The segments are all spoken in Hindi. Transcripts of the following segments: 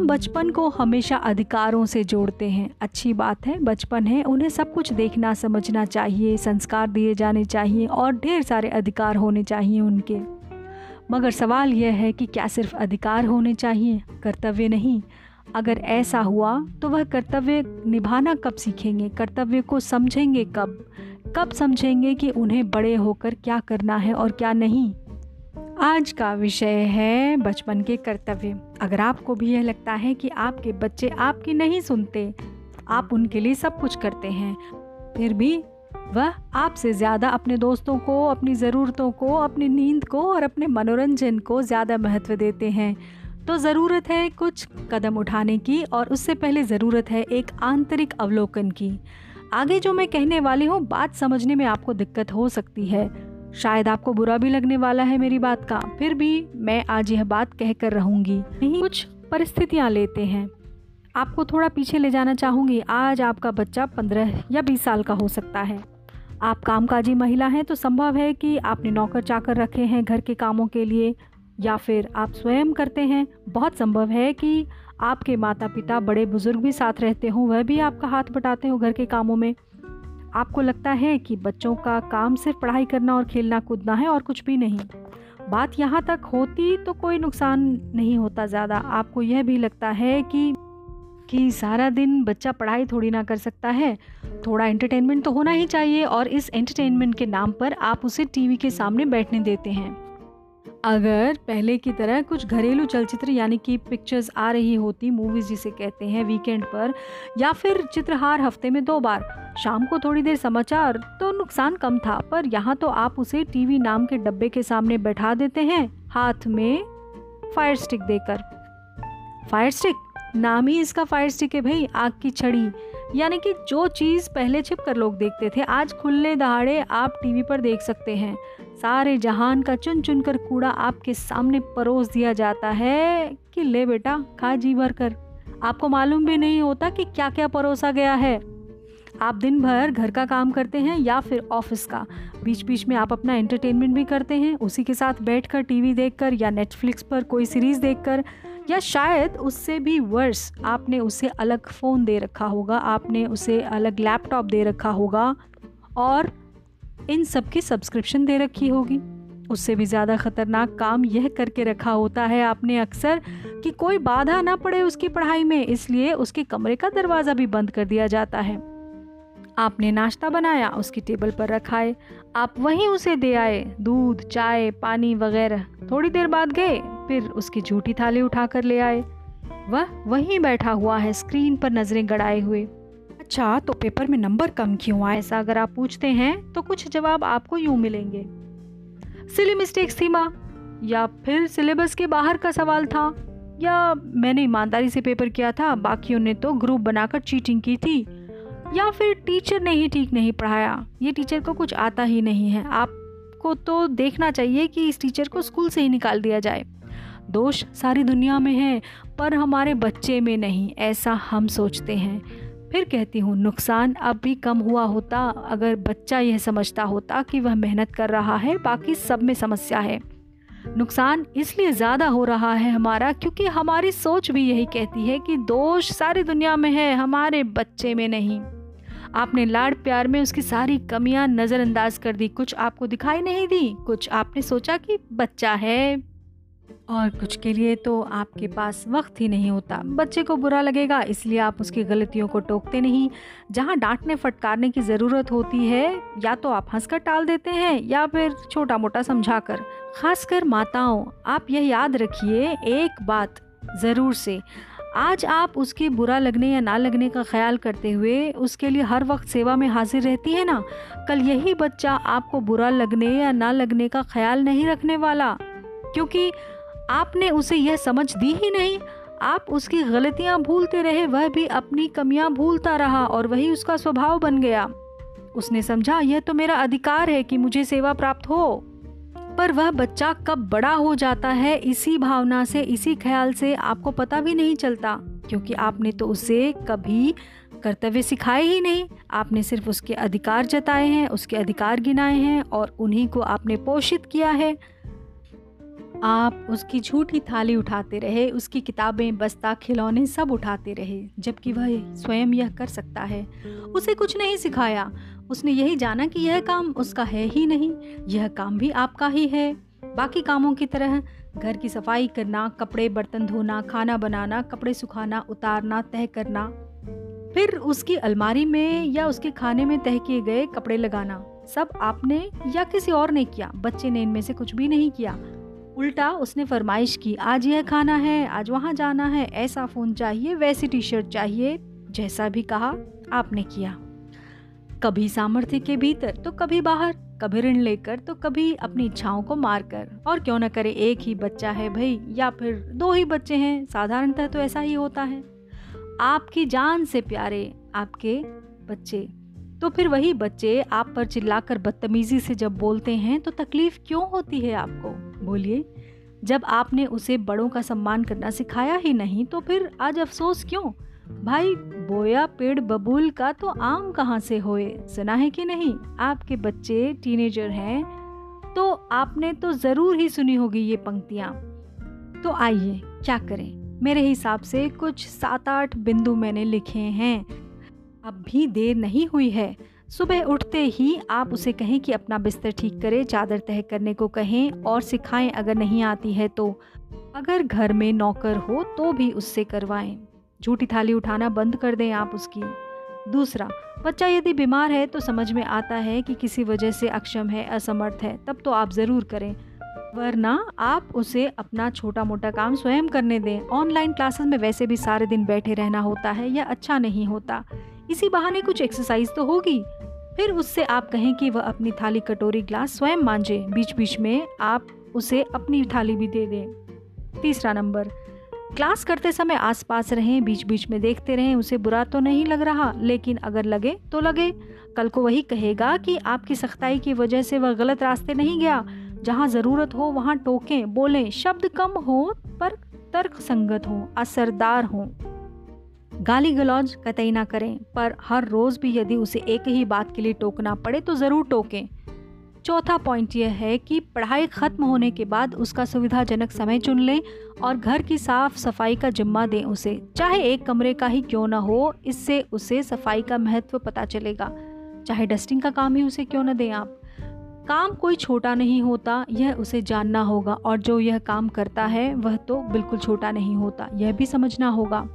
हम बचपन को हमेशा अधिकारों से जोड़ते हैं। अच्छी बात है, बचपन है, उन्हें सब कुछ देखना, समझना चाहिए, संस्कार दिए जाने चाहिए और ढेर सारे अधिकार होने चाहिए उनके। मगर सवाल यह है कि क्या सिर्फ़ अधिकार होने चाहिए, कर्तव्य नहीं? अगर ऐसा हुआ तो वह कर्तव्य निभाना कब सीखेंगे? कर्तव्य को समझेंगे कब? कब समझेंगे कि उन्हें बड़े होकर क्या करना है और क्या नहीं? आज का विषय है बचपन के कर्तव्य। अगर आपको भी यह लगता है कि आपके बच्चे आपकी नहीं सुनते, आप उनके लिए सब कुछ करते हैं, फिर भी वह आपसे ज़्यादा अपने दोस्तों को, अपनी ज़रूरतों को, अपनी नींद को और अपने मनोरंजन को ज़्यादा महत्व देते हैं। तो ज़रूरत है कुछ कदम उठाने की और उससे पहले ज़रूरत है एक आंतरिक अवलोकन की। आगे जो मैं कहने वाली हूँ, बात समझने में आपको दिक्कत हो सकती है। शायद आपको बुरा भी लगने वाला है मेरी बात का। फिर भी मैं आज यह बात कह कर रहूँगी। नहीं कुछ परिस्थितियाँ लेते हैं। आपको थोड़ा पीछे ले जाना चाहूँगी। आज आपका बच्चा पंद्रह या बीस साल का हो सकता है। आप कामकाजी महिला हैं तो संभव है कि आपने नौकर चाकर रखे हैं घर के कामों के लिए, या फिर आप स्वयं करते हैं। बहुत संभव है कि आपके माता पिता बड़े बुज़ुर्ग भी साथ रहते हों, वह भी आपका हाथ बटाते हो घर के कामों में। आपको लगता है कि बच्चों का काम सिर्फ़ पढ़ाई करना और खेलना कूदना है और कुछ भी नहीं। बात यहाँ तक होती तो कोई नुकसान नहीं होता ज़्यादा। आपको यह भी लगता है कि कि सारा दिन बच्चा पढ़ाई थोड़ी ना कर सकता है। थोड़ा एंटरटेनमेंट तो होना ही चाहिए और इस एंटरटेनमेंट के नाम पर आप उसे टीवी के सामने बैठने देते हैं। अगर पहले की तरह कुछ घरेलू चलचित्र, यानी कि पिक्चर्स आ रही होती मूवीज़ जिसे कहते हैं वीकेंड पर, या फिर चित्रहार हफ़्ते में दो बार, शाम को थोड़ी देर समाचार तो नुकसान कम था, पर यहाँ तो आप उसे टीवी नाम के डब्बे के सामने बैठा देते हैं, हाथ में फायर स्टिक देकर। फायर स्टिक नाम ही इसका फायर स्टिक है भाई, आग की छड़ी। यानी कि जो चीज़ पहले छिप कर लोग देखते थे, आज खुलने दहाड़े आप टीवी पर देख सकते हैं। सारे जहान का चुन चुन कर कूड़ा आपके सामने परोस दिया जाता है। कि ले बेटा, खा जी भर कर। आपको मालूम भी नहीं होता कि क्या क्या परोसा गया है। आप दिन भर घर का काम करते हैं या फिर ऑफ़िस का। बीच बीच में आप अपना एंटरटेनमेंट भी करते हैं, उसी के साथ बैठकर टीवी देखकर या नेटफ्लिक्स पर कोई सीरीज़ देखकर, या शायद उससे भी वर्स आपने उसे अलग फ़ोन दे रखा होगा, आपने उसे अलग लैपटॉप दे रखा होगा। और इन सब की सब्सक्रिप्शन दे रखी होगी। उससे भी ज़्यादा ख़तरनाक काम यह करके रखा होता है आपने अक्सर कि कोई बाधा ना पड़े उसकी पढ़ाई में, इसलिए उसके कमरे का दरवाज़ा भी बंद कर दिया जाता है। आपने नाश्ता बनाया, उसकी टेबल पर रखाए आप वहीं उसे दे आए, दूध, चाय, पानी वगैरह। थोड़ी देर बाद गए, फिर उसकी झूठी थाली उठाकर ले आए। वह वहीं बैठा हुआ है, स्क्रीन पर नज़रें गड़ाए हुए। अच्छा तो पेपर में नंबर कम क्यों आए? ऐसा अगर आप पूछते हैं तो कुछ जवाब आपको यूँ मिलेंगे। सिली मिस्टेक्स थी माँ, या फिर सिलेबस के बाहर का सवाल था, या मैंने ईमानदारी से पेपर किया था, बाकियों ने तो ग्रुप बनाकर चीटिंग की थी, या फिर टीचर ने ही ठीक नहीं पढ़ाया। ये टीचर को कुछ आता ही नहीं है। आपको तो देखना चाहिए कि इस टीचर को स्कूल से ही निकाल दिया जाए। दोष सारी दुनिया में है, पर हमारे बच्चे में नहीं, ऐसा हम सोचते हैं। फिर कहती हूँ, नुकसान अब भी कम हुआ होता, अगर बच्चा यह समझता होता कि वह मेहनत कर रहा है, बाकी सब में समस्या है। नुकसान इसलिए ज़्यादा हो रहा है हमारा क्योंकि हमारी सोच भी यही कहती है कि दोष सारी दुनिया में है, हमारे बच्चे में नहीं। आपने लाड़ प्यार में उसकी सारी कमियाँ नज़रअंदाज कर दी, कुछ आपको दिखाई नहीं दी, कुछ आपने सोचा कि बच्चा है। और कुछ के लिए तो आपके पास वक्त ही नहीं होता। बच्चे को बुरा लगेगा, इसलिए आप उसकी गलतियों को टोकते नहीं। जहाँ डांटने फटकारने की ज़रूरत होती है, या तो आप हंसकर टाल देते हैं, या फिर छोटा मोटा समझाकर। खासकर माताओं, आप यह याद रखिए एक बात ज़रूर से। आज आप उसके बुरा लगने या ना लगने का ख्याल करते हुए उसके लिए हर वक्त सेवा में हाजिर रहती है ना? कल यही बच्चा आपको बुरा लगने या ना लगने का ख्याल नहीं रखने वाला। क्योंकि आपने उसे यह समझ दी ही नहीं। आप उसकी गलतियाँ भूलते रहे, वह भी अपनी कमियाँ भूलता रहा और वही उसका स्वभाव बन गया। उसने समझा, यह तो मेरा अधिकार है कि मुझे सेवा प्राप्त हो। पर वह बच्चा कब बड़ा हो जाता है, इसी भावना से, इसी ख्याल से आपको पता भी नहीं चलता, क्योंकि आपने तो उसे कभी कर्तव्य सिखाए ही नहीं। आपने सिर्फ़ उसके अधिकार जताए हैं, उसके अधिकार गिनाए हैं और उन्हीं को आपने पोषित किया है। आप उसकी झूठी थाली उठाते रहे, उसकी किताबें, बस्ता, खिलौने सब उठाते रहे, जबकि वह स्वयं यह कर सकता है। उसे कुछ नहीं सिखाया। उसने यही जाना कि यह काम उसका है ही नहीं, यह काम भी आपका ही है। बाकी कामों की तरह घर की सफ़ाई करना, कपड़े बर्तन धोना, खाना बनाना, कपड़े सुखाना, उतारना, तह करना, फिर उसकी अलमारी में या उसके खाने में तह किए गए कपड़े लगाना, सब आपने या किसी और ने किया। बच्चे ने इनमें से कुछ भी नहीं किया। उल्टा उसने फरमाइश की, आज यह खाना है, आज वहाँ जाना है, ऐसा फ़ोन चाहिए, वैसी टी शर्ट चाहिए। जैसा भी कहा, आपने किया। कभी सामर्थ्य के भीतर तो कभी बाहर, कभी ऋण लेकर तो कभी अपनी इच्छाओं को मारकर। और क्यों ना करे, एक ही बच्चा है भाई, या फिर दो ही बच्चे हैं, साधारणतः तो ऐसा ही होता है। आपकी जान से प्यारे आपके बच्चे। तो फिर वही बच्चे आप पर चिल्लाकर बदतमीजी से जब बोलते हैं तो तकलीफ़ क्यों होती है आपको? बोलिए, जब आपने उसे बड़ों का सम्मान करना सिखाया ही नहीं तो फिर आज अफसोस क्यों? भाई, बोया पेड़ बबूल का तो आम कहाँ से होए? सुना है कि नहीं? आपके बच्चे टीनेजर हैं तो आपने तो ज़रूर ही सुनी होगी ये पंक्तियाँ। तो आइए, क्या करें? मेरे हिसाब से कुछ सात आठ बिंदु मैंने लिखे हैं। अब भी देर नहीं हुई है। सुबह उठते ही आप उसे कहें कि अपना बिस्तर ठीक करे, चादर तह करने को कहें और सिखाएँ, अगर नहीं आती है तो। अगर घर में नौकर हो तो भी उससे करवाएँ। झूठी थाली उठाना बंद कर दें आप उसकी। दूसरा, बच्चा यदि बीमार है तो समझ में आता है कि किसी वजह से अक्षम है, असमर्थ है, तब तो आप ज़रूर करें। वरना आप उसे अपना छोटा मोटा काम स्वयं करने दें। ऑनलाइन क्लासेस में वैसे भी सारे दिन बैठे रहना होता है या अच्छा नहीं होता। इसी बहाने कुछ एक्सरसाइज तो होगी। फिर उससे आप कहें कि वह अपनी थाली कटोरी ग्लास स्वयं मांझे बीच बीच में आप उसे अपनी थाली भी दे दें। तीसरा नंबर क्लास करते समय आसपास रहें बीच बीच में देखते रहें। उसे बुरा तो नहीं लग रहा, लेकिन अगर लगे तो लगे। कल को वही कहेगा कि आपकी सख्ताई की वजह से वह गलत रास्ते नहीं गया। जहाँ ज़रूरत हो, वहाँ टोकें, बोलें, शब्द कम हो, पर तर्क संगत हो, असरदार हों। गाली गलौज कतई ना करें, पर हर रोज़ भी यदि उसे एक ही बात के लिए टोकना पड़े तो ज़रूर टोकें। चौथा पॉइंट यह है कि पढ़ाई ख़त्म होने के बाद उसका सुविधाजनक समय चुन लें और घर की साफ़ सफ़ाई का जिम्मा दें उसे। चाहे एक कमरे का ही क्यों ना हो, इससे उसे सफ़ाई का महत्व पता चलेगा। चाहे डस्टिंग का काम ही उसे क्यों ना दें आप। काम कोई छोटा नहीं होता, यह उसे जानना होगा और जो यह काम करता है, वह तो बिल्कुल छोटा नहीं होता, यह भी समझना होगा।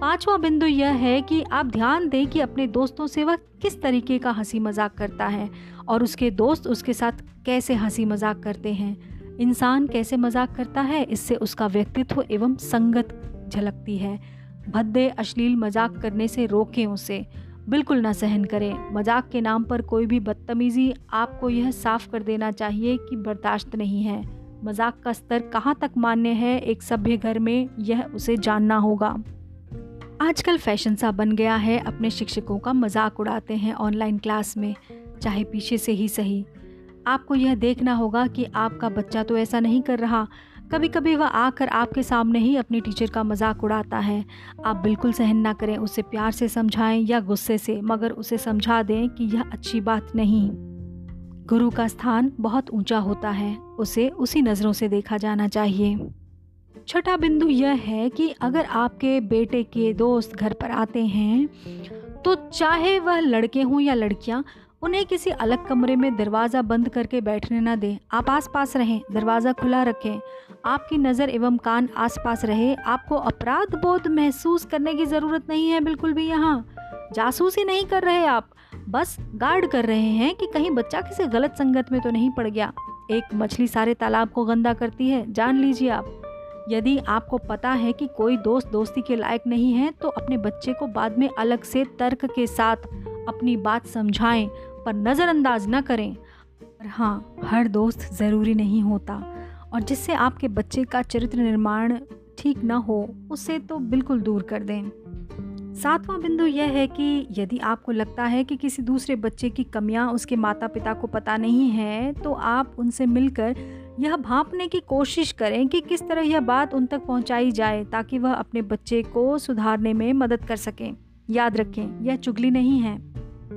पांचवा बिंदु यह है कि आप ध्यान दें कि अपने दोस्तों से वह किस तरीके का हँसी मज़ाक करता है और उसके दोस्त उसके साथ कैसे हँसी मज़ाक करते हैं। इंसान कैसे मज़ाक करता है, इससे उसका व्यक्तित्व एवं संगत झलकती है। भद्दे अश्लील मज़ाक करने से रोकें उसे। बिल्कुल ना सहन करें। मज़ाक के नाम पर कोई भी बदतमीज़ी आपको यह साफ़ कर देना चाहिए कि बर्दाश्त नहीं है। मज़ाक का स्तर कहाँ तक मान्य है? एक सभ्य घर में यह उसे जानना होगा। आजकल फ़ैशन सा बन गया है, अपने शिक्षकों का मज़ाक उड़ाते हैं ऑनलाइन क्लास में, चाहे पीछे से ही सही। आपको यह देखना होगा कि आपका बच्चा तो ऐसा नहीं कर रहा। कभी कभी वह आकर आपके सामने ही अपनी टीचर का मज़ाक उड़ाता है। आप बिल्कुल सहन ना करें, उसे प्यार से समझाएँ या गुस्से से, मगर उसे समझा दें कि यह अच्छी बात नहीं। गुरु का स्थान बहुत ऊँचा होता है, उसे उसी नज़रों से देखा जाना चाहिए। छठा बिंदु यह है कि अगर आपके बेटे के दोस्त घर पर आते हैं तो चाहे वह लड़के हों या लड़कियाँ, उन्हें किसी अलग कमरे में दरवाज़ा बंद करके बैठने ना दें। आप आस पास रहें, दरवाज़ा खुला रखें। आपकी नज़र एवं कान आसपास रहे। आपको अपराध बोध महसूस करने की ज़रूरत नहीं है बिल्कुल भी यहाँ। जासूसी नहीं कर रहे आप। बस गार्ड कर रहे हैं कि कहीं बच्चा किसी गलत संगत में तो नहीं पड़ गया। एक मछली सारे तालाब को गंदा करती है। जान लीजिए आप। यदि आपको पता है कि कोई दोस्त दोस्ती के लायक नहीं है तो अपने बच्चे को बाद में अलग से तर्क के साथ अपनी बात समझाएँ, पर नज़रअंदाज न करें। और हाँ हर दोस्त ज़रूरी नहीं होता, और जिससे आपके बच्चे का चरित्र निर्माण ठीक न हो, उसे तो बिल्कुल दूर कर दें। सातवां बिंदु यह है कि यदि आपको लगता है कि किसी दूसरे बच्चे की कमियाँ उसके माता पिता को पता नहीं है तो आप उनसे मिलकर यह भांपने की कोशिश करें कि किस तरह यह बात उन तक पहुंचाई जाए ताकि वह अपने बच्चे को सुधारने में मदद कर सकें। याद रखें, यह चुगली नहीं है।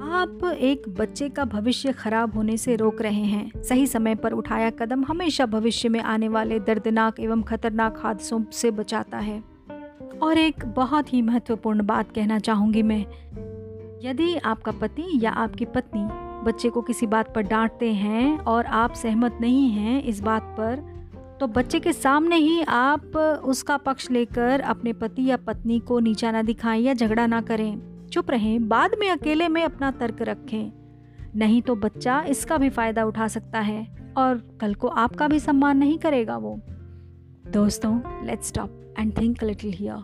आप एक बच्चे का भविष्य खराब होने से रोक रहे हैं। सही समय पर उठाया कदम हमेशा भविष्य में आने वाले दर्दनाक एवं खतरनाक हादसों से बचाता है। और एक बहुत ही महत्वपूर्ण बात कहना चाहूँगी मैं। यदि आपका पति या आपकी पत्नी बच्चे को किसी बात पर डांटते हैं और आप सहमत नहीं हैं इस बात पर तो बच्चे के सामने ही आप उसका पक्ष लेकर अपने पति या पत्नी को नीचा ना दिखाएँ या झगड़ा ना करें। चुप रहें, बाद में अकेले में अपना तर्क रखें। नहीं तो बच्चा इसका भी फ़ायदा उठा सकता है और कल को आपका भी सम्मान नहीं करेगा वो। दोस्तों let's stop and think little here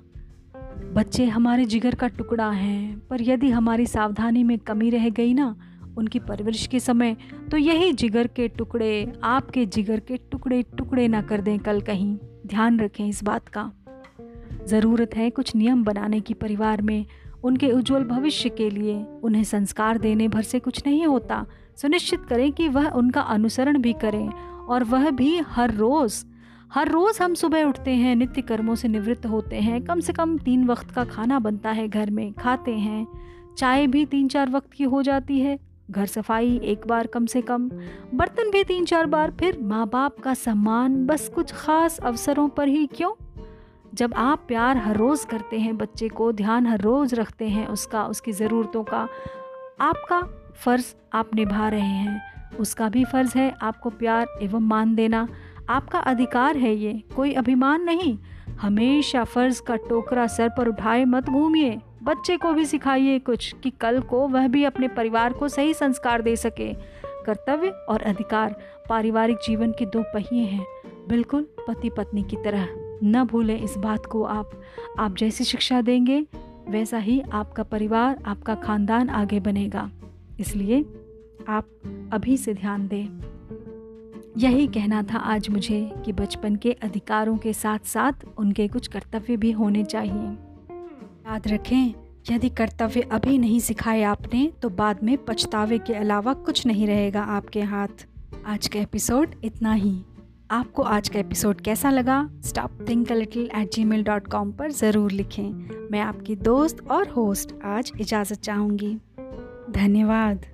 बच्चे हमारे जिगर का टुकड़ा हैं, पर यदि हमारी सावधानी में कमी रह गई ना उनकी परवरिश के समय तो यही जिगर के टुकड़े, आपके जिगर के टुकड़े टुकड़े ना कर दें कल कहीं। ध्यान रखें इस बात का। ज़रूरत है कुछ नियम बनाने की परिवार में, उनके उज्जवल भविष्य के लिए। उन्हें संस्कार देने भर से कुछ नहीं होता। सुनिश्चित करें कि वह उनका अनुसरण भी करें, और वह भी हर रोज़। हर रोज़ हम सुबह उठते हैं नित्य कर्मों से निवृत्त होते हैं। कम से कम तीन वक्त का खाना बनता है घर में, खाते हैं। चाय भी तीन चार वक्त की हो जाती है। घर सफ़ाई एक बार कम से कम, बर्तन भी तीन चार बार, फिर माँ बाप का सम्मान बस कुछ ख़ास अवसरों पर ही क्यों? जब आप प्यार हर रोज़ करते हैं, बच्चे को ध्यान हर रोज़ रखते हैं, उसका, उसकी ज़रूरतों का, आपका फ़र्ज़ आप निभा रहे हैं। उसका भी फ़र्ज़ है आपको प्यार एवं मान देना। आपका अधिकार है ये, कोई अभिमान नहीं। हमेशा फ़र्ज़ का टोकरा सर पर उठाए मत घूमिए। बच्चे को भी सिखाइए कुछ कि कल को वह भी अपने परिवार को सही संस्कार दे सके। कर्तव्य और अधिकार पारिवारिक जीवन के दो पहिए हैं। बिल्कुल पति पत्नी की तरह न भूलें इस बात को आप। आप जैसी शिक्षा देंगे, वैसा ही आपका परिवार, आपका खानदान आगे बनेगा। इसलिए आप अभी से ध्यान दें। यही कहना था आज मुझे कि बचपन के अधिकारों के साथ साथ उनके कुछ कर्तव्य भी होने चाहिए। याद रखें, यदि कर्तव्य अभी नहीं सिखाए आपने तो बाद में पछतावे के अलावा कुछ नहीं रहेगा आपके हाथ। आज का एपिसोड इतना ही। आपको आज का एपिसोड कैसा लगा? Stop think little at Gmail dot com पर ज़रूर लिखें। मैं आपकी दोस्त और होस्ट आज इजाज़त चाहूँगी। धन्यवाद।